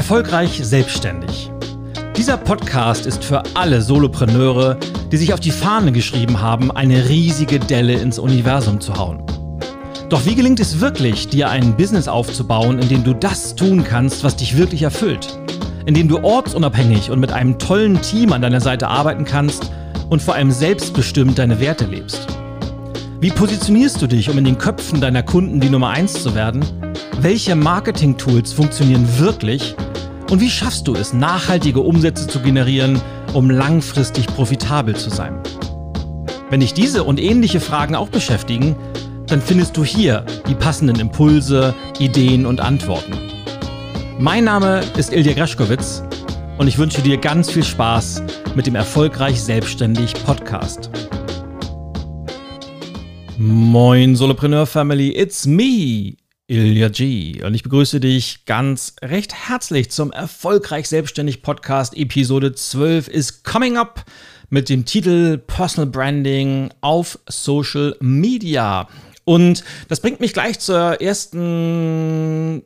Erfolgreich selbstständig. Dieser Podcast ist für alle Solopreneure, die sich auf die Fahne geschrieben haben, eine riesige Delle ins Universum zu hauen. Doch wie gelingt es wirklich, dir ein Business aufzubauen, in dem du das tun kannst, was dich wirklich erfüllt? In dem du ortsunabhängig und mit einem tollen Team an deiner Seite arbeiten kannst und vor allem selbstbestimmt deine Werte lebst? Wie positionierst du dich, um in den Köpfen deiner Kunden die Nummer 1 zu werden? Welche Marketing-Tools funktionieren wirklich? Und wie schaffst du es, nachhaltige Umsätze zu generieren, um langfristig profitabel zu sein? Wenn dich diese und ähnliche Fragen auch beschäftigen, dann findest du hier die passenden Impulse, Ideen und Antworten. Mein Name ist Ilja Greschkowitz und ich wünsche dir ganz viel Spaß mit dem Erfolgreich Selbstständig Podcast. Moin Solopreneur Family, it's me, Ilya G. Und ich begrüße dich ganz recht herzlich zum Erfolgreich Selbstständig Podcast. Episode 12 ist coming up mit dem Titel Personal Branding auf Social Media. Und das bringt mich gleich zur ersten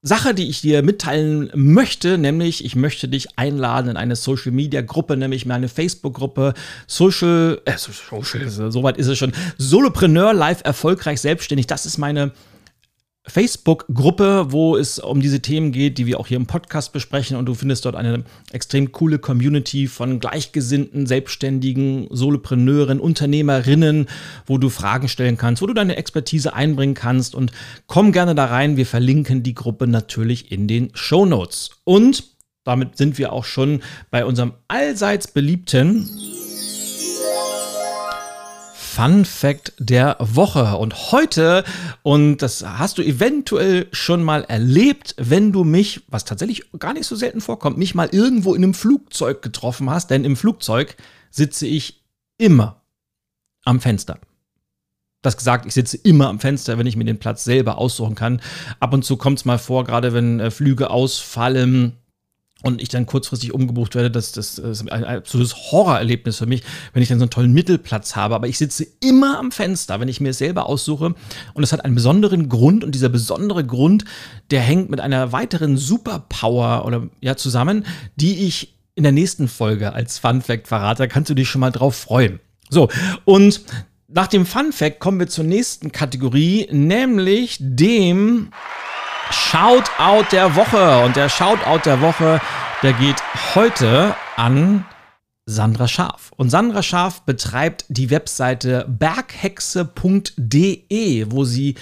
Sache, die ich dir mitteilen möchte, nämlich ich möchte dich einladen in eine Social Media Gruppe, nämlich meine Facebook Gruppe Social, äh, Social, soweit ist es schon, Solopreneur Live erfolgreich selbstständig. Das ist meine Facebook-Gruppe, wo es um diese Themen geht, die wir auch hier im Podcast besprechen. Und du findest dort eine extrem coole Community von gleichgesinnten, selbstständigen Solopreneuren, Unternehmerinnen, wo du Fragen stellen kannst, wo du deine Expertise einbringen kannst. Und komm gerne da rein. Wir verlinken die Gruppe natürlich in den Show Notes. Und damit sind wir auch schon bei unserem allseits beliebten Fun Fact der Woche. Und heute, und das hast du eventuell schon mal erlebt, wenn du mich, was tatsächlich gar nicht so selten vorkommt, mich mal irgendwo in einem Flugzeug getroffen hast, denn im Flugzeug sitze ich immer am Fenster. Das gesagt, ich sitze immer am Fenster, wenn ich mir den Platz selber aussuchen kann. Ab und zu kommt es mal vor, gerade wenn äh, Flüge ausfallen, und ich dann kurzfristig umgebucht werde, das, das, ist ein absolutes Horrorerlebnis für mich, wenn ich dann so einen tollen Mittelplatz habe. Aber ich sitze immer am Fenster, wenn ich mir es selber aussuche. Und es hat einen besonderen Grund. Und dieser besondere Grund, der hängt mit einer weiteren Superpower oder ja zusammen, die ich in der nächsten Folge als Fun Fact verrate. Da kannst du dich schon mal drauf freuen. So, und nach dem Fun Fact kommen wir zur nächsten Kategorie, nämlich dem Shoutout der Woche. Und der Shoutout der Woche, der geht heute an Sandra Scharf. Und Sandra Scharf betreibt die Webseite berghexe.de, wo sie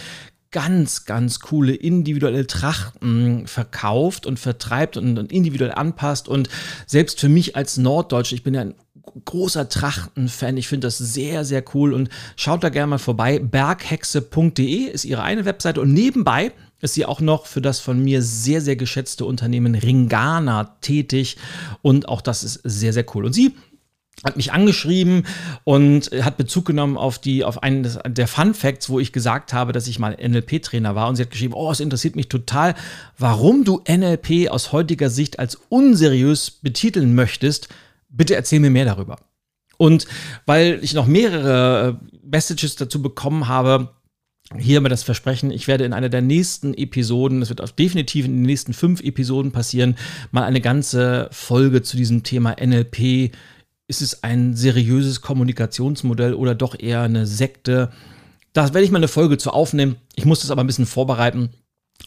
ganz, ganz coole individuelle Trachten verkauft und vertreibt und, individuell anpasst. Und selbst für mich als Norddeutsche, ich bin ja ein großer Trachten-Fan. Ich finde das sehr, sehr cool und schaut da gerne mal vorbei. Berghexe.de ist ihre eine Webseite und nebenbei ist sie auch noch für das von mir sehr, sehr geschätzte Unternehmen Ringana tätig und auch das ist sehr, sehr cool. Und sie hat mich angeschrieben und hat Bezug genommen auf die auf einen der Fun Facts, wo ich gesagt habe, dass ich mal NLP Trainer war und sie hat geschrieben, oh, es interessiert mich total, warum du NLP aus heutiger Sicht als unseriös betiteln möchtest. Bitte erzähl mir mehr darüber. Und weil ich noch mehrere äh, Messages dazu bekommen habe, hier mal das Versprechen, ich werde in einer der nächsten Episoden, das wird definitiv in den nächsten fünf Episoden passieren, mal eine ganze Folge zu diesem Thema NLP. Ist es ein seriöses Kommunikationsmodell oder doch eher eine Sekte? Da werde ich mal eine Folge zu aufnehmen. Ich muss das aber ein bisschen vorbereiten.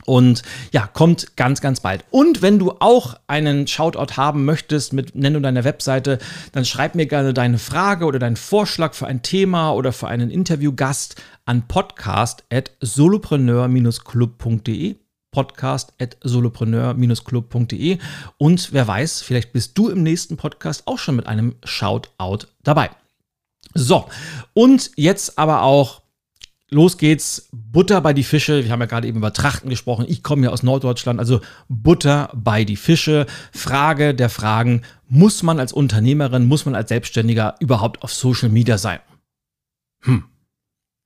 Und ja, kommt ganz, ganz bald. Und wenn du auch einen Shoutout haben möchtest mit Nennung deiner Webseite, dann schreib mir gerne deine Frage oder deinen Vorschlag für ein Thema oder für einen Interviewgast an podcast.solopreneur-club.de podcast.solopreneur-club.de und wer weiß, vielleicht bist du im nächsten Podcast auch schon mit einem Shoutout dabei. So, und jetzt aber auch Los geht's, Butter bei die Fische. Wir haben ja gerade eben über Trachten gesprochen. Ich komme ja aus Norddeutschland, also Butter bei die Fische. Frage der Fragen, muss man als Unternehmerin, muss man als Selbstständiger überhaupt auf Social Media sein? Hm.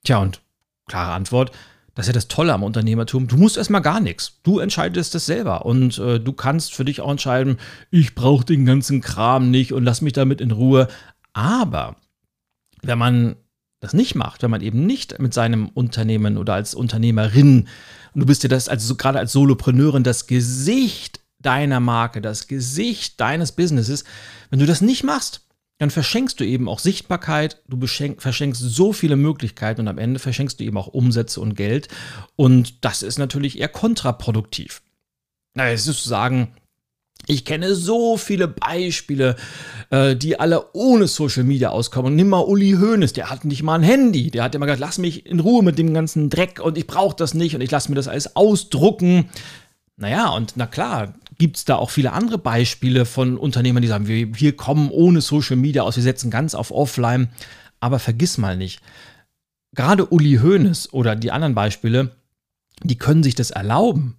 Tja, und klare Antwort, das ist ja das Tolle am Unternehmertum. Du musst erstmal gar nichts. Du entscheidest das selber. Und äh, du kannst für dich auch entscheiden, ich brauche den ganzen Kram nicht und lass mich damit in Ruhe. Aber wenn man das nicht macht, wenn man eben nicht mit seinem Unternehmen oder als Unternehmerin, und du bist ja das also gerade als Solopreneurin das Gesicht deiner Marke, das Gesicht deines Businesses. Wenn du das nicht machst, dann verschenkst du eben auch Sichtbarkeit, du verschenkst so viele Möglichkeiten und am Ende verschenkst du eben auch Umsätze und Geld. Und das ist natürlich eher kontraproduktiv. Na, es ist zu sagen, ich kenne so viele Beispiele, äh, die alle ohne Social Media auskommen. Nimm mal Uli Hoeneß, der hat nicht mal ein Handy. Der hat immer gesagt, lass mich in Ruhe mit dem ganzen Dreck und ich brauche das nicht und ich lasse mir das alles ausdrucken. Naja, und na klar, gibt es da auch viele andere Beispiele von Unternehmern, die sagen, wir, wir kommen ohne Social Media aus, wir setzen ganz auf Offline. Aber vergiss mal nicht, gerade Uli Hoeneß oder die anderen Beispiele, die können sich das erlauben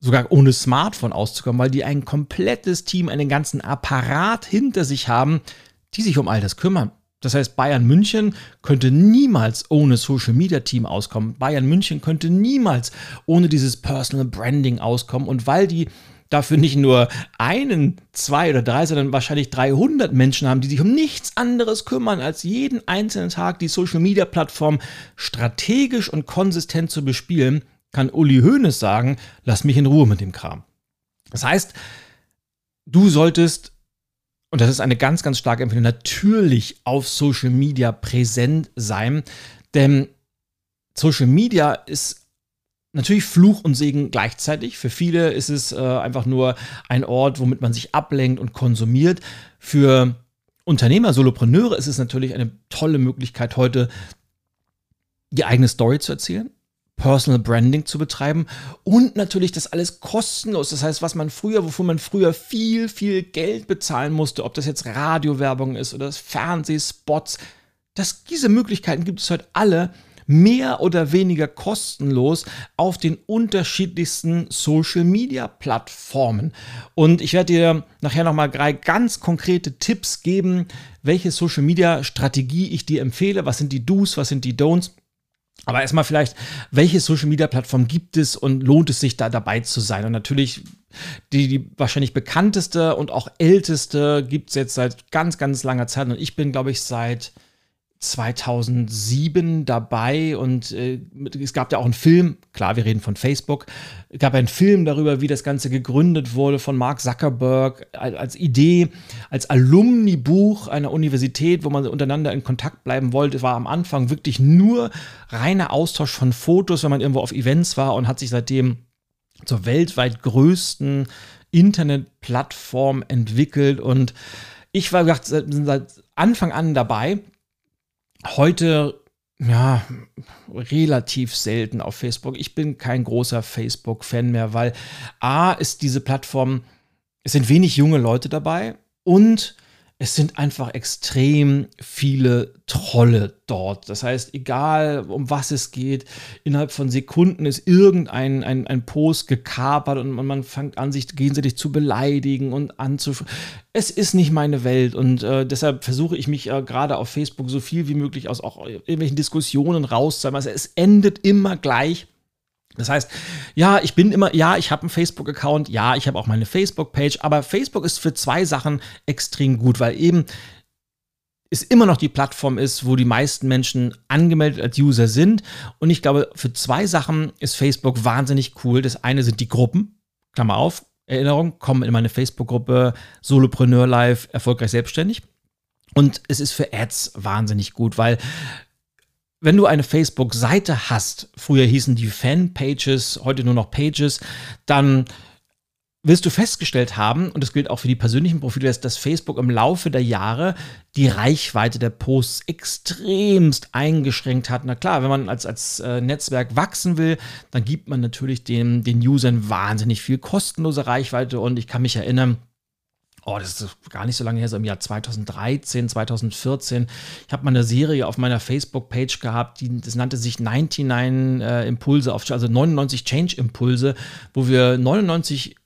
sogar ohne Smartphone auszukommen, weil die ein komplettes Team, einen ganzen Apparat hinter sich haben, die sich um all das kümmern. Das heißt, Bayern München könnte niemals ohne Social Media Team auskommen. Bayern München könnte niemals ohne dieses Personal Branding auskommen. Und weil die dafür nicht nur einen, zwei oder drei, sondern wahrscheinlich 300 Menschen haben, die sich um nichts anderes kümmern, als jeden einzelnen Tag die Social Media Plattform strategisch und konsistent zu bespielen, kann Uli Hoeneß sagen, lass mich in Ruhe mit dem Kram. Das heißt, du solltest, und das ist eine ganz, ganz starke Empfehlung, natürlich auf Social Media präsent sein, denn Social Media ist natürlich Fluch und Segen gleichzeitig. Für viele ist es äh, einfach nur ein Ort, womit man sich ablenkt und konsumiert. Für Unternehmer, Solopreneure ist es natürlich eine tolle Möglichkeit, heute die eigene Story zu erzählen, Personal Branding zu betreiben und natürlich das alles kostenlos. Das heißt, was man früher, wofür man früher viel, viel Geld bezahlen musste, ob das jetzt Radiowerbung ist oder Fernsehspots, dass diese Möglichkeiten gibt es heute alle mehr oder weniger kostenlos auf den unterschiedlichsten Social Media Plattformen. Und ich werde dir nachher nochmal drei ganz konkrete Tipps geben, welche Social Media Strategie ich dir empfehle. Was sind die Do's, was sind die Don'ts? Aber erstmal vielleicht, welche Social Media Plattform gibt es und lohnt es sich da dabei zu sein? Und natürlich die, die wahrscheinlich bekannteste und auch älteste gibt es jetzt seit ganz, ganz langer Zeit. Und ich bin, glaube ich, seit 2007 dabei und äh, es gab ja auch einen Film, klar, wir reden von Facebook, gab einen Film darüber, wie das Ganze gegründet wurde von Mark Zuckerberg als Idee, als Alumni-Buch einer Universität, wo man untereinander in Kontakt bleiben wollte, war am Anfang wirklich nur reiner Austausch von Fotos, wenn man irgendwo auf Events war und hat sich seitdem zur weltweit größten Internetplattform entwickelt. Und ich war gesagt, seit Anfang an dabei heute ja, relativ selten auf Facebook. Ich bin kein großer Facebook-Fan mehr, weil A ist diese Plattform, es sind wenig junge Leute dabei und es sind einfach extrem viele Trolle dort. Das heißt, egal um was es geht, innerhalb von Sekunden ist irgendein ein, ein Post gekapert und man, fängt an, sich gegenseitig zu beleidigen und anzuf. Es ist nicht meine Welt und äh, deshalb versuche ich mich äh, gerade auf Facebook so viel wie möglich aus auch irgendwelchen Diskussionen rauszuhalten. Also es endet immer gleich das heißt, ja, ich bin immer, ja, ich habe einen Facebook-Account, ja, ich habe auch meine Facebook-Page, aber Facebook ist für zwei Sachen extrem gut, weil eben es immer noch die Plattform ist, wo die meisten Menschen angemeldet als User sind. Und ich glaube, für zwei Sachen ist Facebook wahnsinnig cool. Das eine sind die Gruppen, Klammer auf, Erinnerung, kommen in meine Facebook-Gruppe Solopreneur Live, erfolgreich selbstständig. Und es ist für Ads wahnsinnig gut, weil wenn du eine Facebook-Seite hast, früher hießen die Fanpages, heute nur noch Pages, dann wirst du festgestellt haben, und das gilt auch für die persönlichen Profile, dass, Facebook im Laufe der Jahre die Reichweite der Posts extremst eingeschränkt hat. Na klar, wenn man als, als äh, Netzwerk wachsen will, dann gibt man natürlich den, den Usern wahnsinnig viel kostenlose Reichweite. Und ich kann mich erinnern, oh, das ist gar nicht so lange her, so im Jahr 2013, 2014. Ich habe mal eine Serie auf meiner Facebook-Page gehabt, die, das nannte sich 99 äh, Impulse, auf, also 99 Change-Impulse, wo wir 99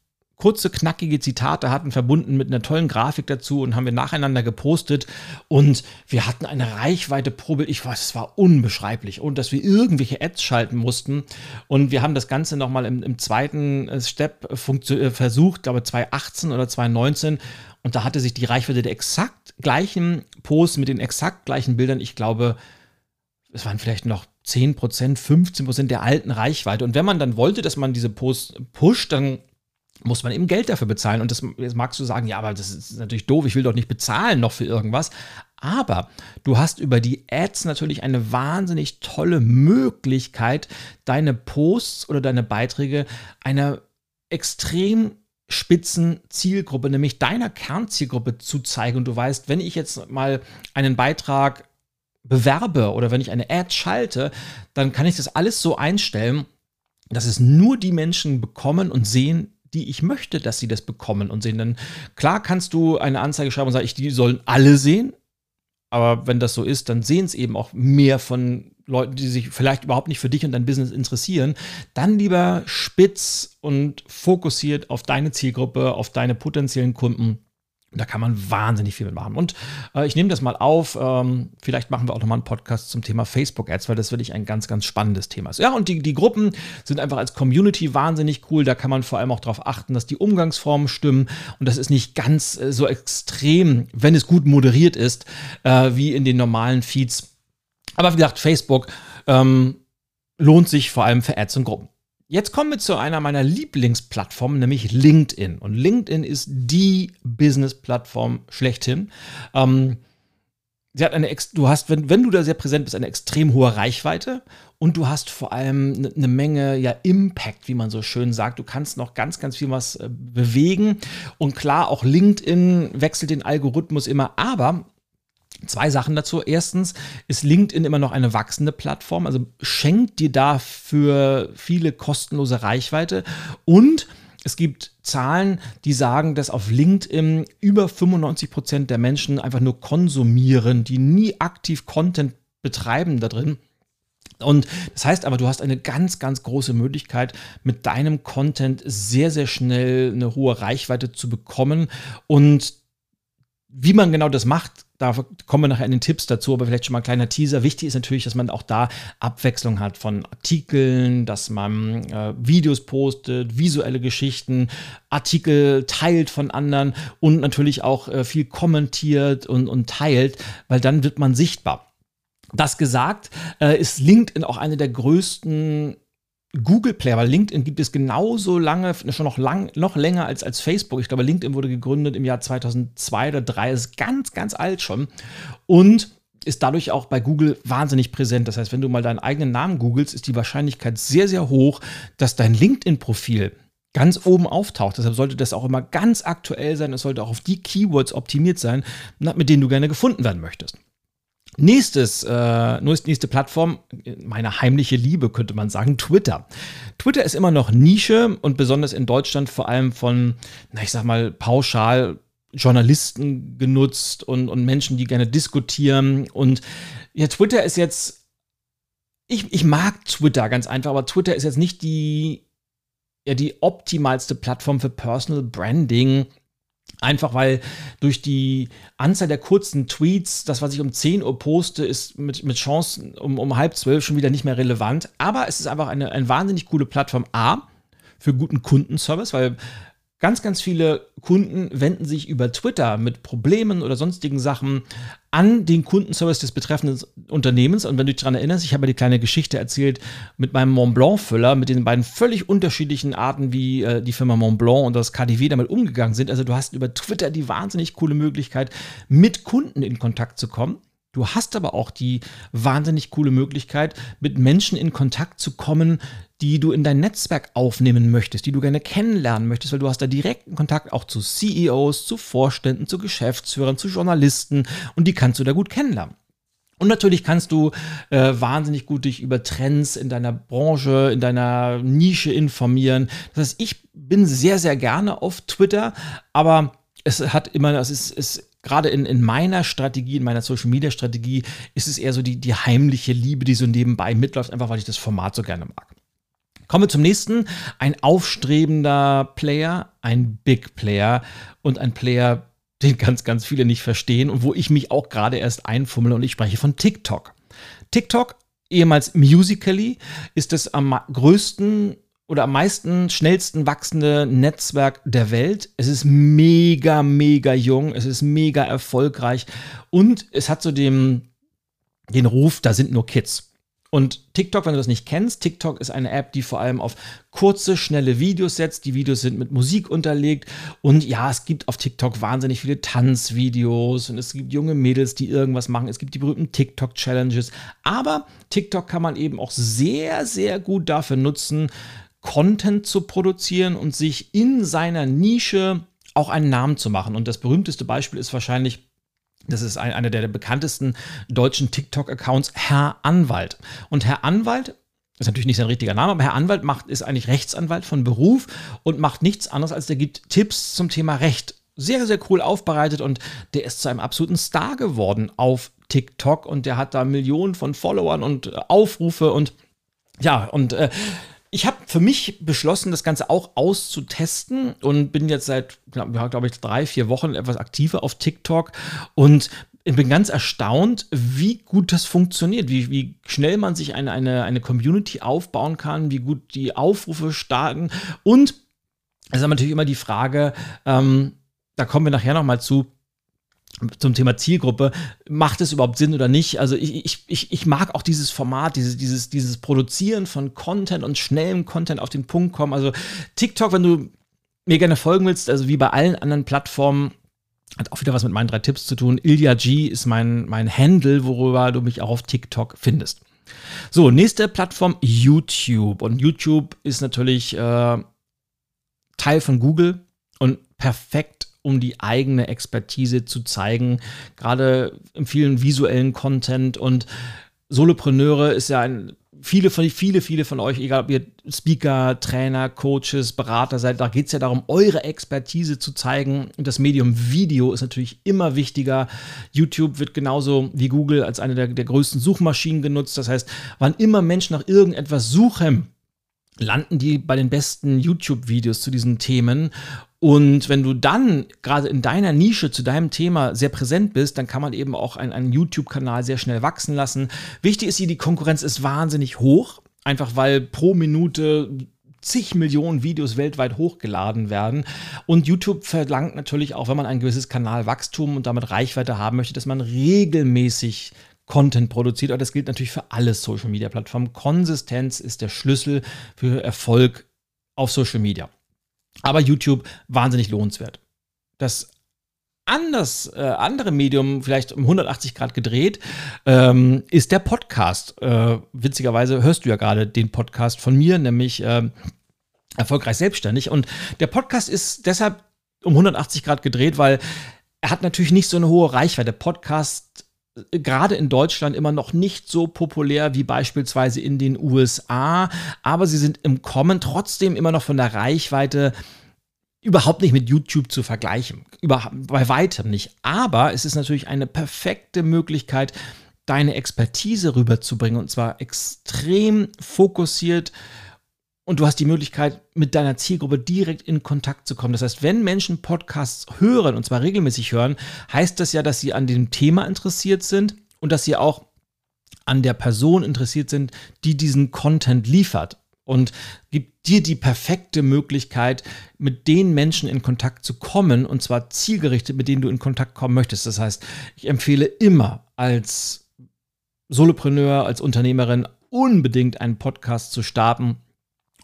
kurze, knackige Zitate hatten, verbunden mit einer tollen Grafik dazu und haben wir nacheinander gepostet. Und wir hatten eine Reichweite Probe. Ich weiß, es war unbeschreiblich. Und dass wir irgendwelche Ads schalten mussten. Und wir haben das Ganze nochmal im, im zweiten äh, Step äh, versucht, glaube 2018 oder 2019. Und da hatte sich die Reichweite der exakt gleichen Posts mit den exakt gleichen Bildern, ich glaube, es waren vielleicht noch 10%, 15% der alten Reichweite. Und wenn man dann wollte, dass man diese Posts pusht, dann muss man eben Geld dafür bezahlen. Und das jetzt magst du sagen, ja, aber das ist natürlich doof, ich will doch nicht bezahlen noch für irgendwas. Aber du hast über die Ads natürlich eine wahnsinnig tolle Möglichkeit, deine Posts oder deine Beiträge einer extrem spitzen Zielgruppe, nämlich deiner Kernzielgruppe zu zeigen. Und du weißt, wenn ich jetzt mal einen Beitrag bewerbe oder wenn ich eine Ad schalte, dann kann ich das alles so einstellen, dass es nur die Menschen bekommen und sehen, die ich möchte, dass sie das bekommen und sehen. Dann klar kannst du eine Anzeige schreiben und sagen, ich, die sollen alle sehen. Aber wenn das so ist, dann sehen es eben auch mehr von Leuten, die sich vielleicht überhaupt nicht für dich und dein Business interessieren. Dann lieber spitz und fokussiert auf deine Zielgruppe, auf deine potenziellen Kunden da kann man wahnsinnig viel mitmachen. Und äh, ich nehme das mal auf. Ähm, vielleicht machen wir auch nochmal einen Podcast zum Thema Facebook-Ads, weil das wirklich ein ganz, ganz spannendes Thema ist. Ja, und die, die Gruppen sind einfach als Community wahnsinnig cool. Da kann man vor allem auch darauf achten, dass die Umgangsformen stimmen. Und das ist nicht ganz äh, so extrem, wenn es gut moderiert ist, äh, wie in den normalen Feeds. Aber wie gesagt, Facebook ähm, lohnt sich vor allem für Ads und Gruppen. Jetzt kommen wir zu einer meiner Lieblingsplattformen, nämlich LinkedIn. Und LinkedIn ist die Business-Plattform schlechthin. Ähm, sie hat eine, du hast, wenn, wenn du da sehr präsent bist, eine extrem hohe Reichweite und du hast vor allem eine ne Menge ja Impact, wie man so schön sagt. Du kannst noch ganz, ganz viel was äh, bewegen. Und klar, auch LinkedIn wechselt den Algorithmus immer, aber Zwei Sachen dazu. Erstens ist LinkedIn immer noch eine wachsende Plattform, also schenkt dir dafür viele kostenlose Reichweite und es gibt Zahlen, die sagen, dass auf LinkedIn über 95 Prozent der Menschen einfach nur konsumieren, die nie aktiv Content betreiben da drin. Und das heißt aber, du hast eine ganz, ganz große Möglichkeit, mit deinem Content sehr, sehr schnell eine hohe Reichweite zu bekommen. Und wie man genau das macht, da kommen wir nachher in den Tipps dazu, aber vielleicht schon mal ein kleiner Teaser. Wichtig ist natürlich, dass man auch da Abwechslung hat von Artikeln, dass man äh, Videos postet, visuelle Geschichten, Artikel teilt von anderen und natürlich auch äh, viel kommentiert und, und teilt, weil dann wird man sichtbar. Das gesagt, äh, ist LinkedIn auch eine der größten Google Player, weil LinkedIn gibt es genauso lange, schon noch, lang, noch länger als, als Facebook. Ich glaube, LinkedIn wurde gegründet im Jahr 2002 oder 2003, ist ganz, ganz alt schon. Und ist dadurch auch bei Google wahnsinnig präsent. Das heißt, wenn du mal deinen eigenen Namen googelst, ist die Wahrscheinlichkeit sehr, sehr hoch, dass dein LinkedIn-Profil ganz oben auftaucht. Deshalb sollte das auch immer ganz aktuell sein. Es sollte auch auf die Keywords optimiert sein, mit denen du gerne gefunden werden möchtest. Nächstes, äh, nächste Plattform, meine heimliche Liebe, könnte man sagen, Twitter. Twitter ist immer noch Nische und besonders in Deutschland vor allem von, na, ich sag mal, pauschal Journalisten genutzt und, und Menschen, die gerne diskutieren. Und ja, Twitter ist jetzt, ich, ich mag Twitter ganz einfach, aber Twitter ist jetzt nicht die, ja, die optimalste Plattform für Personal Branding Einfach weil durch die Anzahl der kurzen Tweets, das, was ich um 10 Uhr poste, ist mit, mit Chancen um, um halb zwölf schon wieder nicht mehr relevant. Aber es ist einfach eine, eine wahnsinnig coole Plattform. A, für guten Kundenservice, weil Ganz, ganz viele Kunden wenden sich über Twitter mit Problemen oder sonstigen Sachen an den Kundenservice des betreffenden Unternehmens. Und wenn du dich daran erinnerst, ich habe die kleine Geschichte erzählt mit meinem Mont Blanc-Füller, mit den beiden völlig unterschiedlichen Arten, wie äh, die Firma Mont Blanc und das KDW damit umgegangen sind. Also du hast über Twitter die wahnsinnig coole Möglichkeit, mit Kunden in Kontakt zu kommen. Du hast aber auch die wahnsinnig coole Möglichkeit, mit Menschen in Kontakt zu kommen, die du in dein Netzwerk aufnehmen möchtest, die du gerne kennenlernen möchtest, weil du hast da direkten Kontakt auch zu CEOs, zu Vorständen, zu Geschäftsführern, zu Journalisten und die kannst du da gut kennenlernen. Und natürlich kannst du äh, wahnsinnig gut dich über Trends in deiner Branche, in deiner Nische informieren. Das heißt, ich bin sehr, sehr gerne auf Twitter, aber es hat immer, es ist, es gerade in, in meiner Strategie, in meiner Social Media Strategie, ist es eher so die, die heimliche Liebe, die so nebenbei mitläuft, einfach weil ich das Format so gerne mag. Kommen wir zum nächsten. Ein aufstrebender Player, ein Big Player und ein Player, den ganz, ganz viele nicht verstehen und wo ich mich auch gerade erst einfummle und ich spreche von TikTok. TikTok, ehemals Musically, ist das am größten oder am meisten, schnellsten wachsende Netzwerk der Welt. Es ist mega, mega jung, es ist mega erfolgreich und es hat so den, den Ruf, da sind nur Kids. Und TikTok, wenn du das nicht kennst, TikTok ist eine App, die vor allem auf kurze, schnelle Videos setzt. Die Videos sind mit Musik unterlegt. Und ja, es gibt auf TikTok wahnsinnig viele Tanzvideos und es gibt junge Mädels, die irgendwas machen. Es gibt die berühmten TikTok-Challenges. Aber TikTok kann man eben auch sehr, sehr gut dafür nutzen, Content zu produzieren und sich in seiner Nische auch einen Namen zu machen. Und das berühmteste Beispiel ist wahrscheinlich das ist ein, einer der bekanntesten deutschen TikTok-Accounts, Herr Anwalt. Und Herr Anwalt ist natürlich nicht sein richtiger Name, aber Herr Anwalt macht, ist eigentlich Rechtsanwalt von Beruf und macht nichts anderes, als der gibt Tipps zum Thema Recht. Sehr, sehr cool aufbereitet und der ist zu einem absoluten Star geworden auf TikTok und der hat da Millionen von Followern und Aufrufe und ja, und äh, für mich beschlossen, das Ganze auch auszutesten und bin jetzt seit, glaube glaub ich, drei, vier Wochen etwas aktiver auf TikTok und bin ganz erstaunt, wie gut das funktioniert, wie, wie schnell man sich eine, eine, eine Community aufbauen kann, wie gut die Aufrufe starten und es ist natürlich immer die Frage, ähm, da kommen wir nachher nochmal zu, zum Thema Zielgruppe, macht es überhaupt Sinn oder nicht? Also ich, ich, ich, mag auch dieses Format, dieses, dieses, dieses Produzieren von Content und schnellem Content auf den Punkt kommen. Also TikTok, wenn du mir gerne folgen willst, also wie bei allen anderen Plattformen, hat auch wieder was mit meinen drei Tipps zu tun. Ilya G ist mein, mein Handle, worüber du mich auch auf TikTok findest. So, nächste Plattform YouTube. Und YouTube ist natürlich äh, Teil von Google und perfekt um die eigene Expertise zu zeigen, gerade im vielen visuellen Content und Solopreneure ist ja ein viele von viele, viele von euch, egal ob ihr Speaker, Trainer, Coaches, Berater seid, da geht es ja darum, eure Expertise zu zeigen. Und das Medium Video ist natürlich immer wichtiger. YouTube wird genauso wie Google als eine der, der größten Suchmaschinen genutzt. Das heißt, wann immer Menschen nach irgendetwas suchen, landen die bei den besten YouTube-Videos zu diesen Themen. Und wenn du dann gerade in deiner Nische zu deinem Thema sehr präsent bist, dann kann man eben auch einen, einen YouTube-Kanal sehr schnell wachsen lassen. Wichtig ist hier, die Konkurrenz ist wahnsinnig hoch, einfach weil pro Minute zig Millionen Videos weltweit hochgeladen werden. Und YouTube verlangt natürlich auch, wenn man ein gewisses Kanalwachstum und damit Reichweite haben möchte, dass man regelmäßig Content produziert. Aber das gilt natürlich für alle Social Media Plattformen. Konsistenz ist der Schlüssel für Erfolg auf Social Media. Aber YouTube wahnsinnig lohnenswert. Das anders, äh, andere Medium, vielleicht um 180 Grad gedreht, ähm, ist der Podcast. Äh, witzigerweise hörst du ja gerade den Podcast von mir, nämlich äh, Erfolgreich Selbstständig. Und der Podcast ist deshalb um 180 Grad gedreht, weil er hat natürlich nicht so eine hohe Reichweite. Podcast gerade in Deutschland immer noch nicht so populär wie beispielsweise in den USA, aber sie sind im Kommen trotzdem immer noch von der Reichweite überhaupt nicht mit YouTube zu vergleichen. Über, bei weitem nicht. Aber es ist natürlich eine perfekte Möglichkeit, deine Expertise rüberzubringen und zwar extrem fokussiert und du hast die Möglichkeit, mit deiner Zielgruppe direkt in Kontakt zu kommen. Das heißt, wenn Menschen Podcasts hören, und zwar regelmäßig hören, heißt das ja, dass sie an dem Thema interessiert sind und dass sie auch an der Person interessiert sind, die diesen Content liefert. Und gibt dir die perfekte Möglichkeit, mit den Menschen in Kontakt zu kommen, und zwar zielgerichtet, mit denen du in Kontakt kommen möchtest. Das heißt, ich empfehle immer als Solopreneur, als Unternehmerin unbedingt einen Podcast zu starten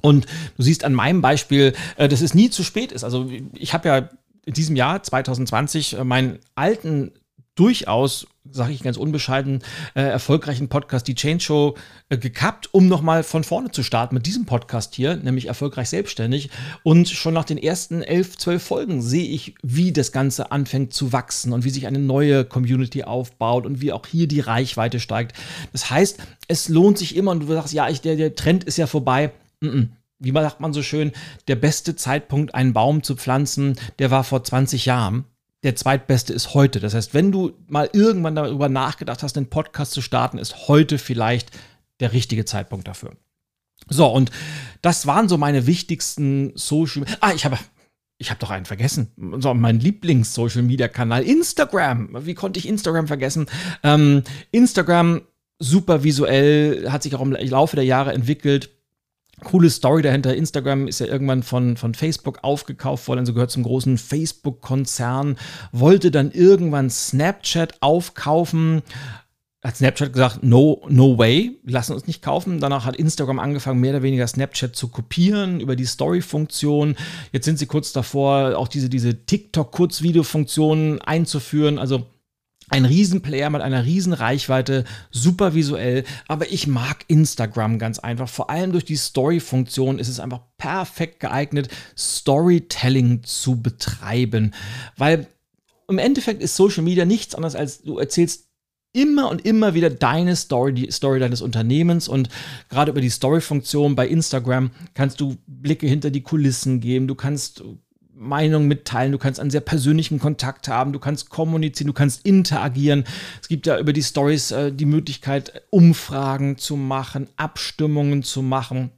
und du siehst an meinem Beispiel, äh, dass es nie zu spät ist. Also ich habe ja in diesem Jahr 2020 äh, meinen alten durchaus, sage ich ganz unbescheiden, äh, erfolgreichen Podcast, die Change Show, gekappt, um nochmal von vorne zu starten mit diesem Podcast hier, nämlich erfolgreich selbstständig. Und schon nach den ersten elf, zwölf Folgen sehe ich, wie das Ganze anfängt zu wachsen und wie sich eine neue Community aufbaut und wie auch hier die Reichweite steigt. Das heißt, es lohnt sich immer und du sagst, ja, ich, der, der Trend ist ja vorbei wie sagt man so schön, der beste Zeitpunkt, einen Baum zu pflanzen, der war vor 20 Jahren. Der zweitbeste ist heute. Das heißt, wenn du mal irgendwann darüber nachgedacht hast, einen Podcast zu starten, ist heute vielleicht der richtige Zeitpunkt dafür. So, und das waren so meine wichtigsten Social. Ah, ich habe ich habe doch einen vergessen. So, mein Lieblings-Social-Media-Kanal, Instagram. Wie konnte ich Instagram vergessen? Ähm, Instagram, super visuell, hat sich auch im Laufe der Jahre entwickelt coole Story dahinter. Instagram ist ja irgendwann von, von Facebook aufgekauft worden, also gehört zum großen Facebook-Konzern, wollte dann irgendwann Snapchat aufkaufen. hat Snapchat gesagt, no, no way, lassen uns nicht kaufen. Danach hat Instagram angefangen, mehr oder weniger Snapchat zu kopieren über die Story-Funktion. Jetzt sind sie kurz davor, auch diese, diese TikTok-Kurzvideo-Funktion einzuführen. Also ein Riesenplayer mit einer riesen Reichweite, super visuell, aber ich mag Instagram ganz einfach. Vor allem durch die Story-Funktion ist es einfach perfekt geeignet, Storytelling zu betreiben. Weil im Endeffekt ist Social Media nichts anderes als du erzählst immer und immer wieder deine Story, die Story deines Unternehmens und gerade über die Story-Funktion bei Instagram kannst du Blicke hinter die Kulissen geben, du kannst Meinung mitteilen, du kannst einen sehr persönlichen Kontakt haben, du kannst kommunizieren, du kannst interagieren. Es gibt ja über die Stories äh, die Möglichkeit, Umfragen zu machen, Abstimmungen zu machen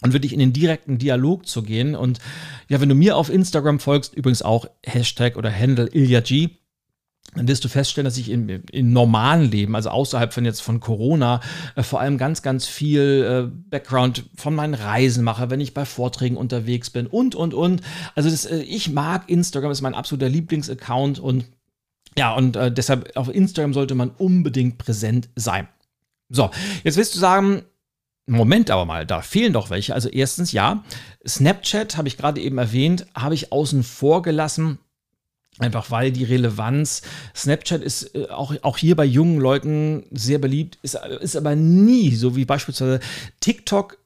und wirklich in den direkten Dialog zu gehen. Und ja, wenn du mir auf Instagram folgst, übrigens auch Hashtag oder Handle IlyaG, dann wirst du feststellen, dass ich im, im normalen Leben, also außerhalb von jetzt von Corona, äh, vor allem ganz, ganz viel äh, Background von meinen Reisen mache, wenn ich bei Vorträgen unterwegs bin und, und, und. Also das, äh, ich mag Instagram, ist mein absoluter Lieblingsaccount und ja, und äh, deshalb auf Instagram sollte man unbedingt präsent sein. So, jetzt wirst du sagen, Moment aber mal, da fehlen doch welche. Also erstens ja, Snapchat habe ich gerade eben erwähnt, habe ich außen vor gelassen Einfach weil die Relevanz, Snapchat ist äh, auch, auch hier bei jungen Leuten sehr beliebt, ist, ist aber nie, so wie beispielsweise TikTok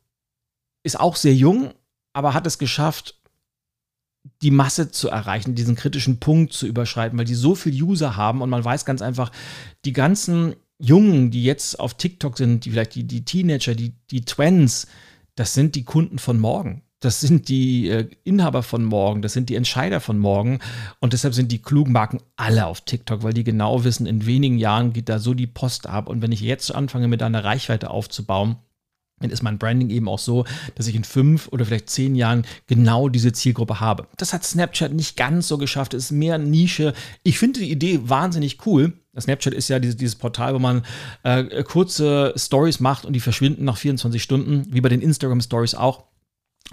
ist auch sehr jung, aber hat es geschafft, die Masse zu erreichen, diesen kritischen Punkt zu überschreiten, weil die so viel User haben und man weiß ganz einfach, die ganzen Jungen, die jetzt auf TikTok sind, die vielleicht die, die Teenager, die, die Twins, das sind die Kunden von morgen. Das sind die äh, Inhaber von morgen, das sind die Entscheider von morgen. Und deshalb sind die klugen Marken alle auf TikTok, weil die genau wissen, in wenigen Jahren geht da so die Post ab. Und wenn ich jetzt anfange, mit einer Reichweite aufzubauen, dann ist mein Branding eben auch so, dass ich in fünf oder vielleicht zehn Jahren genau diese Zielgruppe habe. Das hat Snapchat nicht ganz so geschafft, es ist mehr Nische. Ich finde die Idee wahnsinnig cool. Snapchat ist ja dieses, dieses Portal, wo man äh, kurze Stories macht und die verschwinden nach 24 Stunden, wie bei den Instagram Stories auch.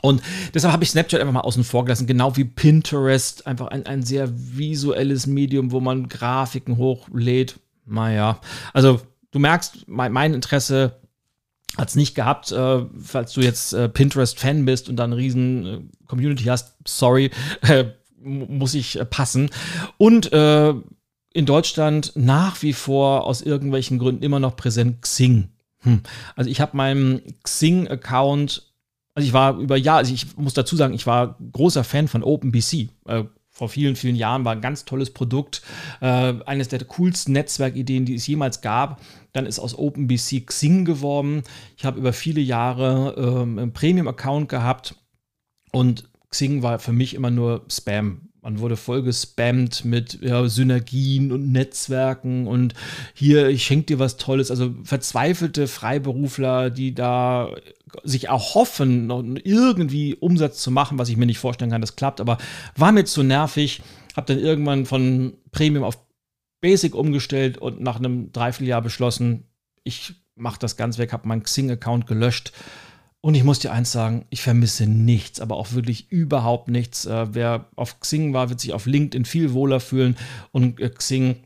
Und deshalb habe ich Snapchat einfach mal außen vor gelassen, genau wie Pinterest, einfach ein, ein sehr visuelles Medium, wo man Grafiken hochlädt. Naja, also du merkst, mein, mein Interesse hat es nicht gehabt, äh, falls du jetzt äh, Pinterest-Fan bist und dann eine riesen äh, Community hast, sorry, äh, muss ich äh, passen. Und äh, in Deutschland nach wie vor aus irgendwelchen Gründen immer noch präsent Xing. Hm. Also ich habe meinen Xing-Account also ich war über Jahre, also ich muss dazu sagen, ich war großer Fan von OpenBC. Äh, vor vielen, vielen Jahren war ein ganz tolles Produkt, äh, eines der coolsten Netzwerkideen, die es jemals gab. Dann ist aus OpenBC Xing geworden. Ich habe über viele Jahre ähm, einen Premium-Account gehabt und Xing war für mich immer nur Spam. Man wurde voll gespammt mit ja, Synergien und Netzwerken und hier, ich schenke dir was Tolles. Also verzweifelte Freiberufler, die da sich erhoffen, irgendwie Umsatz zu machen, was ich mir nicht vorstellen kann, das klappt, aber war mir zu nervig. Hab dann irgendwann von Premium auf Basic umgestellt und nach einem Dreivierteljahr beschlossen, ich mache das ganz weg, habe meinen Xing-Account gelöscht und ich muss dir eins sagen, ich vermisse nichts, aber auch wirklich überhaupt nichts. Äh, wer auf Xing war, wird sich auf LinkedIn viel wohler fühlen und äh, Xing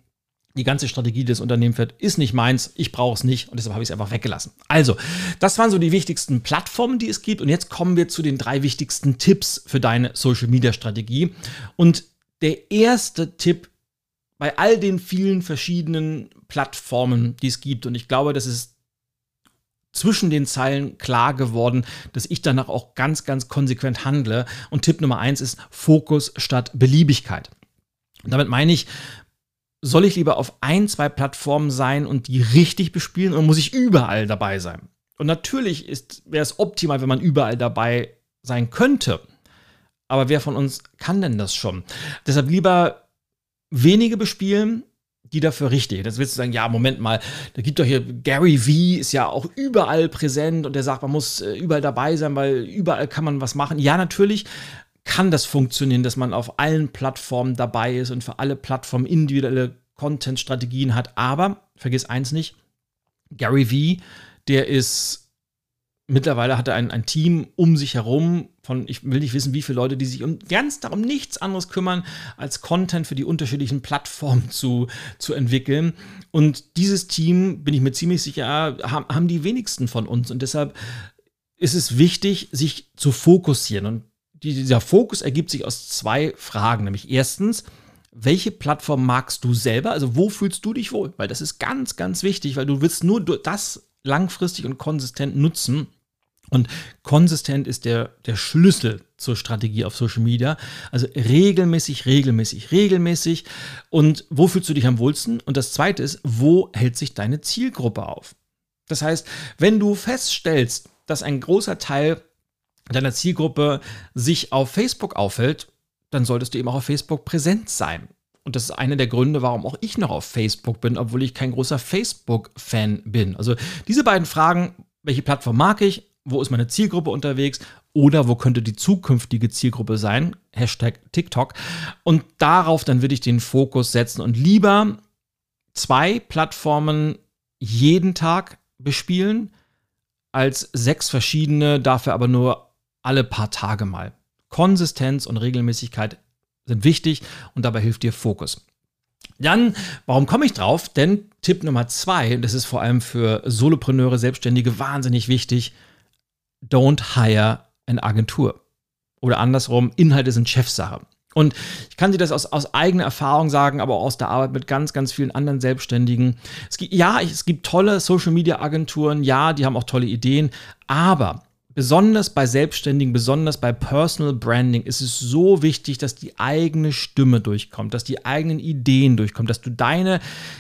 die ganze Strategie, die das Unternehmen fährt, ist nicht meins, ich brauche es nicht und deshalb habe ich es einfach weggelassen. Also, das waren so die wichtigsten Plattformen, die es gibt und jetzt kommen wir zu den drei wichtigsten Tipps für deine Social-Media-Strategie. Und der erste Tipp bei all den vielen verschiedenen Plattformen, die es gibt und ich glaube, das ist zwischen den Zeilen klar geworden, dass ich danach auch ganz, ganz konsequent handle. Und Tipp Nummer eins ist Fokus statt Beliebigkeit. Und damit meine ich, soll ich lieber auf ein, zwei Plattformen sein und die richtig bespielen oder muss ich überall dabei sein? Und natürlich wäre es optimal, wenn man überall dabei sein könnte. Aber wer von uns kann denn das schon? Deshalb lieber wenige bespielen, die dafür richtig. Das willst du sagen, ja, Moment mal, da gibt doch hier Gary V ist ja auch überall präsent und der sagt, man muss äh, überall dabei sein, weil überall kann man was machen. Ja, natürlich kann das funktionieren, dass man auf allen Plattformen dabei ist und für alle Plattformen individuelle Content-Strategien hat. Aber vergiss eins nicht, Gary V, der ist mittlerweile hat er ein, ein Team um sich herum von, ich will nicht wissen, wie viele Leute, die sich um ganz darum nichts anderes kümmern, als Content für die unterschiedlichen Plattformen zu, zu entwickeln. Und dieses Team, bin ich mir ziemlich sicher, haben, haben die wenigsten von uns. Und deshalb ist es wichtig, sich zu fokussieren. Und dieser Fokus ergibt sich aus zwei Fragen. Nämlich erstens, welche Plattform magst du selber? Also wo fühlst du dich wohl? Weil das ist ganz, ganz wichtig, weil du willst nur das langfristig und konsistent nutzen. Und konsistent ist der, der Schlüssel zur Strategie auf Social Media. Also regelmäßig, regelmäßig, regelmäßig. Und wo fühlst du dich am wohlsten? Und das zweite ist, wo hält sich deine Zielgruppe auf? Das heißt, wenn du feststellst, dass ein großer Teil deiner Zielgruppe sich auf Facebook aufhält, dann solltest du eben auch auf Facebook präsent sein. Und das ist einer der Gründe, warum auch ich noch auf Facebook bin, obwohl ich kein großer Facebook-Fan bin. Also diese beiden Fragen, welche Plattform mag ich wo ist meine Zielgruppe unterwegs oder wo könnte die zukünftige Zielgruppe sein, Hashtag TikTok. Und darauf dann würde ich den Fokus setzen und lieber zwei Plattformen jeden Tag bespielen, als sechs verschiedene, dafür aber nur alle paar Tage mal. Konsistenz und Regelmäßigkeit sind wichtig und dabei hilft dir Fokus. Dann, warum komme ich drauf? Denn Tipp Nummer zwei, das ist vor allem für Solopreneure, Selbstständige wahnsinnig wichtig, don't hire an Agentur. Oder andersrum, Inhalte sind Chefsache. Und ich kann dir das aus, aus eigener Erfahrung sagen, aber auch aus der Arbeit mit ganz, ganz vielen anderen Selbstständigen. Es gibt, ja, es gibt tolle Social-Media-Agenturen, ja, die haben auch tolle Ideen, aber besonders bei Selbstständigen, besonders bei Personal Branding ist es so wichtig, dass die eigene Stimme durchkommt, dass die eigenen Ideen durchkommen, dass du deine,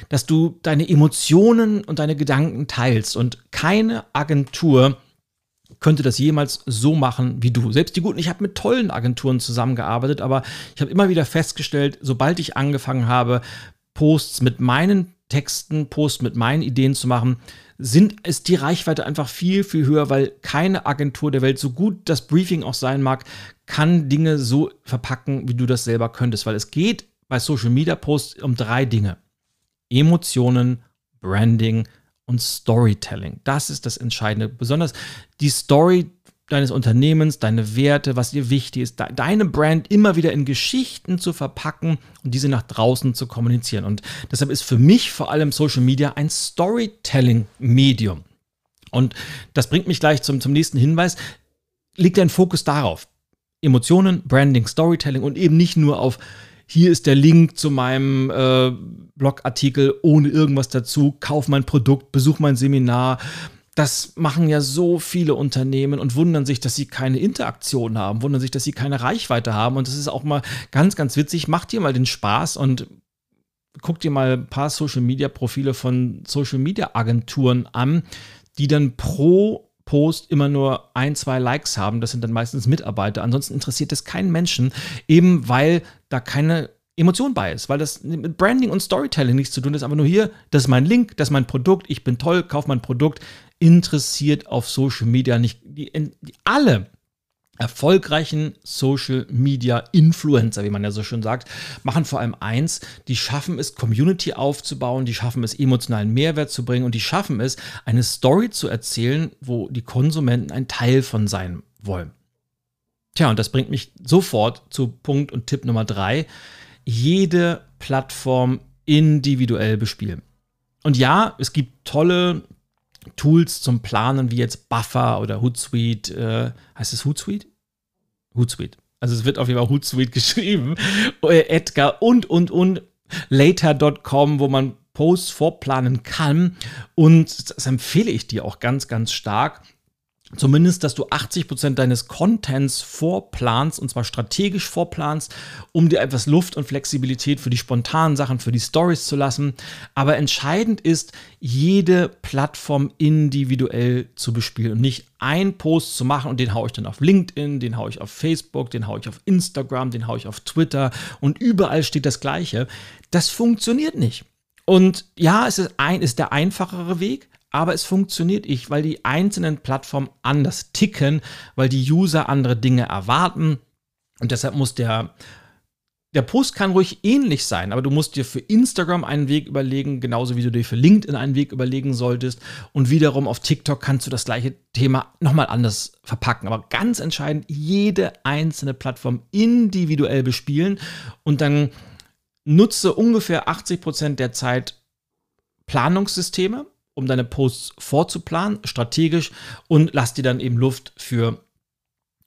dass du deine Emotionen und deine Gedanken teilst und keine Agentur könnte das jemals so machen wie du. Selbst die guten, ich habe mit tollen Agenturen zusammengearbeitet, aber ich habe immer wieder festgestellt, sobald ich angefangen habe, Posts mit meinen Texten, Posts mit meinen Ideen zu machen, sind, ist die Reichweite einfach viel, viel höher, weil keine Agentur der Welt, so gut das Briefing auch sein mag, kann Dinge so verpacken, wie du das selber könntest. Weil es geht bei Social Media Posts um drei Dinge. Emotionen, Branding und Storytelling. Das ist das Entscheidende. Besonders die Story deines Unternehmens, deine Werte, was dir wichtig ist, deine Brand immer wieder in Geschichten zu verpacken und diese nach draußen zu kommunizieren. Und deshalb ist für mich vor allem Social Media ein Storytelling-Medium. Und das bringt mich gleich zum, zum nächsten Hinweis. Liegt dein Fokus darauf? Emotionen, Branding, Storytelling und eben nicht nur auf hier ist der Link zu meinem äh, Blogartikel ohne irgendwas dazu, kauf mein Produkt, besuch mein Seminar. Das machen ja so viele Unternehmen und wundern sich, dass sie keine Interaktion haben, wundern sich, dass sie keine Reichweite haben. Und das ist auch mal ganz, ganz witzig. Macht dir mal den Spaß und guck dir mal ein paar Social Media Profile von Social Media Agenturen an, die dann pro Post immer nur ein, zwei Likes haben. Das sind dann meistens Mitarbeiter. Ansonsten interessiert es keinen Menschen, eben weil da keine Emotion bei ist, weil das mit Branding und Storytelling nichts zu tun ist. Aber nur hier, das ist mein Link, das ist mein Produkt, ich bin toll, kauf mein Produkt. Interessiert auf Social Media nicht. Die, die alle erfolgreichen Social Media Influencer, wie man ja so schön sagt, machen vor allem eins, die schaffen es, Community aufzubauen, die schaffen es, emotionalen Mehrwert zu bringen und die schaffen es, eine Story zu erzählen, wo die Konsumenten ein Teil von sein wollen. Tja, und das bringt mich sofort zu Punkt und Tipp Nummer drei. Jede Plattform individuell bespielen. Und ja, es gibt tolle Tools zum Planen, wie jetzt Buffer oder Hootsuite. Äh, heißt es Hootsuite? Hootsuite. Also es wird auf jeden Fall Hootsuite geschrieben. Äh, Edgar und, und, und. Later.com, wo man Posts vorplanen kann. Und das empfehle ich dir auch ganz, ganz stark. Zumindest, dass du 80% deines Contents vorplanst und zwar strategisch vorplanst, um dir etwas Luft und Flexibilität für die spontanen Sachen, für die Stories zu lassen. Aber entscheidend ist, jede Plattform individuell zu bespielen und nicht einen Post zu machen und den haue ich dann auf LinkedIn, den haue ich auf Facebook, den haue ich auf Instagram, den haue ich auf Twitter und überall steht das Gleiche. Das funktioniert nicht. Und ja, es ist, ein, ist der einfachere Weg, aber es funktioniert nicht, weil die einzelnen Plattformen anders ticken, weil die User andere Dinge erwarten und deshalb muss der der Post kann ruhig ähnlich sein, aber du musst dir für Instagram einen Weg überlegen, genauso wie du dir für LinkedIn einen Weg überlegen solltest. Und wiederum auf TikTok kannst du das gleiche Thema nochmal anders verpacken. Aber ganz entscheidend, jede einzelne Plattform individuell bespielen und dann nutze ungefähr 80 Prozent der Zeit Planungssysteme, um deine Posts vorzuplanen, strategisch und lass dir dann eben Luft für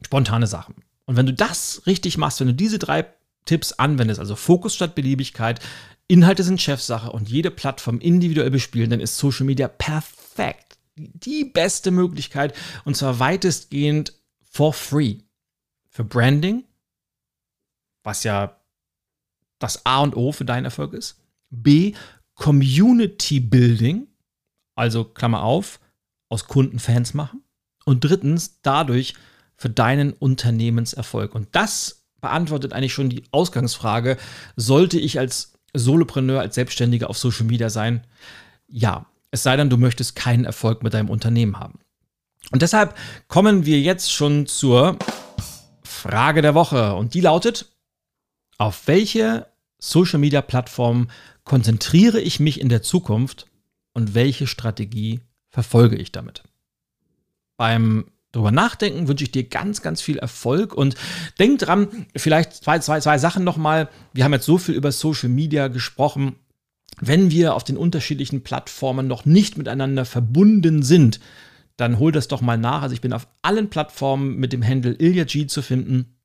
spontane Sachen. Und wenn du das richtig machst, wenn du diese drei Tipps anwendest, also Fokus statt Beliebigkeit, Inhalte sind Chefsache und jede Plattform individuell bespielen, dann ist Social Media perfekt. Die beste Möglichkeit und zwar weitestgehend for free. Für Branding, was ja das A und O für deinen Erfolg ist. B, Community Building, also Klammer auf, aus Kunden Fans machen. Und drittens, dadurch für deinen Unternehmenserfolg. Und das beantwortet eigentlich schon die Ausgangsfrage, sollte ich als Solopreneur, als Selbstständiger auf Social Media sein? Ja, es sei denn, du möchtest keinen Erfolg mit deinem Unternehmen haben. Und deshalb kommen wir jetzt schon zur Frage der Woche. Und die lautet, auf welche Social-Media-Plattform konzentriere ich mich in der Zukunft und welche Strategie verfolge ich damit? Beim drüber nachdenken, wünsche ich dir ganz, ganz viel Erfolg und denk dran, vielleicht zwei, zwei, zwei Sachen nochmal. Wir haben jetzt so viel über Social Media gesprochen. Wenn wir auf den unterschiedlichen Plattformen noch nicht miteinander verbunden sind, dann hol das doch mal nach. Also ich bin auf allen Plattformen mit dem Handle IlyaG zu finden.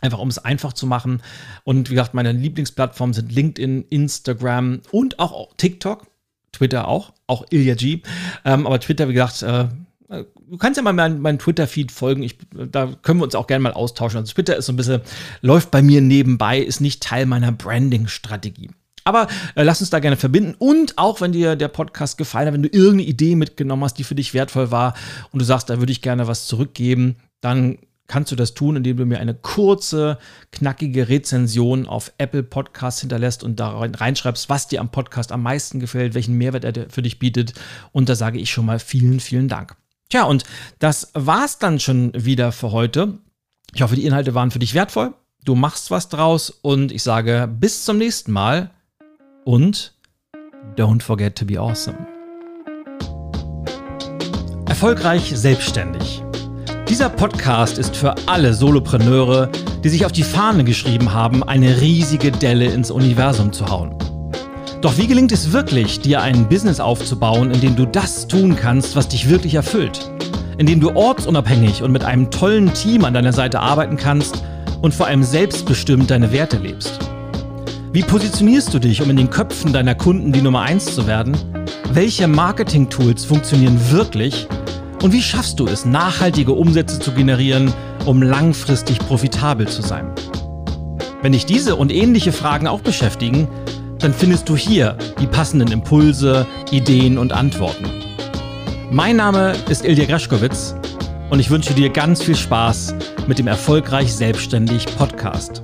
Einfach um es einfach zu machen. Und wie gesagt, meine Lieblingsplattformen sind LinkedIn, Instagram und auch TikTok. Twitter auch, auch Ilya G. Ähm, aber Twitter, wie gesagt, äh, du kannst ja mal meinen mein Twitter-Feed folgen. Ich, da können wir uns auch gerne mal austauschen. Also Twitter ist so ein bisschen, läuft bei mir nebenbei, ist nicht Teil meiner Branding-Strategie. Aber äh, lass uns da gerne verbinden. Und auch wenn dir der Podcast gefallen hat, wenn du irgendeine Idee mitgenommen hast, die für dich wertvoll war und du sagst, da würde ich gerne was zurückgeben, dann kannst du das tun, indem du mir eine kurze, knackige Rezension auf Apple Podcasts hinterlässt und da reinschreibst, was dir am Podcast am meisten gefällt, welchen Mehrwert er für dich bietet. Und da sage ich schon mal vielen, vielen Dank. Tja, und das war's dann schon wieder für heute. Ich hoffe, die Inhalte waren für dich wertvoll. Du machst was draus und ich sage bis zum nächsten Mal und don't forget to be awesome. Erfolgreich selbstständig. Dieser Podcast ist für alle Solopreneure, die sich auf die Fahne geschrieben haben, eine riesige Delle ins Universum zu hauen. Doch wie gelingt es wirklich, dir ein Business aufzubauen, in dem du das tun kannst, was dich wirklich erfüllt? In dem du ortsunabhängig und mit einem tollen Team an deiner Seite arbeiten kannst und vor allem selbstbestimmt deine Werte lebst? Wie positionierst du dich, um in den Köpfen deiner Kunden die Nummer 1 zu werden? Welche Marketing-Tools funktionieren wirklich? Und wie schaffst du es, nachhaltige Umsätze zu generieren, um langfristig profitabel zu sein? Wenn dich diese und ähnliche Fragen auch beschäftigen, dann findest du hier die passenden Impulse, Ideen und Antworten. Mein Name ist Ilja Greschkowitz und ich wünsche dir ganz viel Spaß mit dem Erfolgreich Selbstständig Podcast.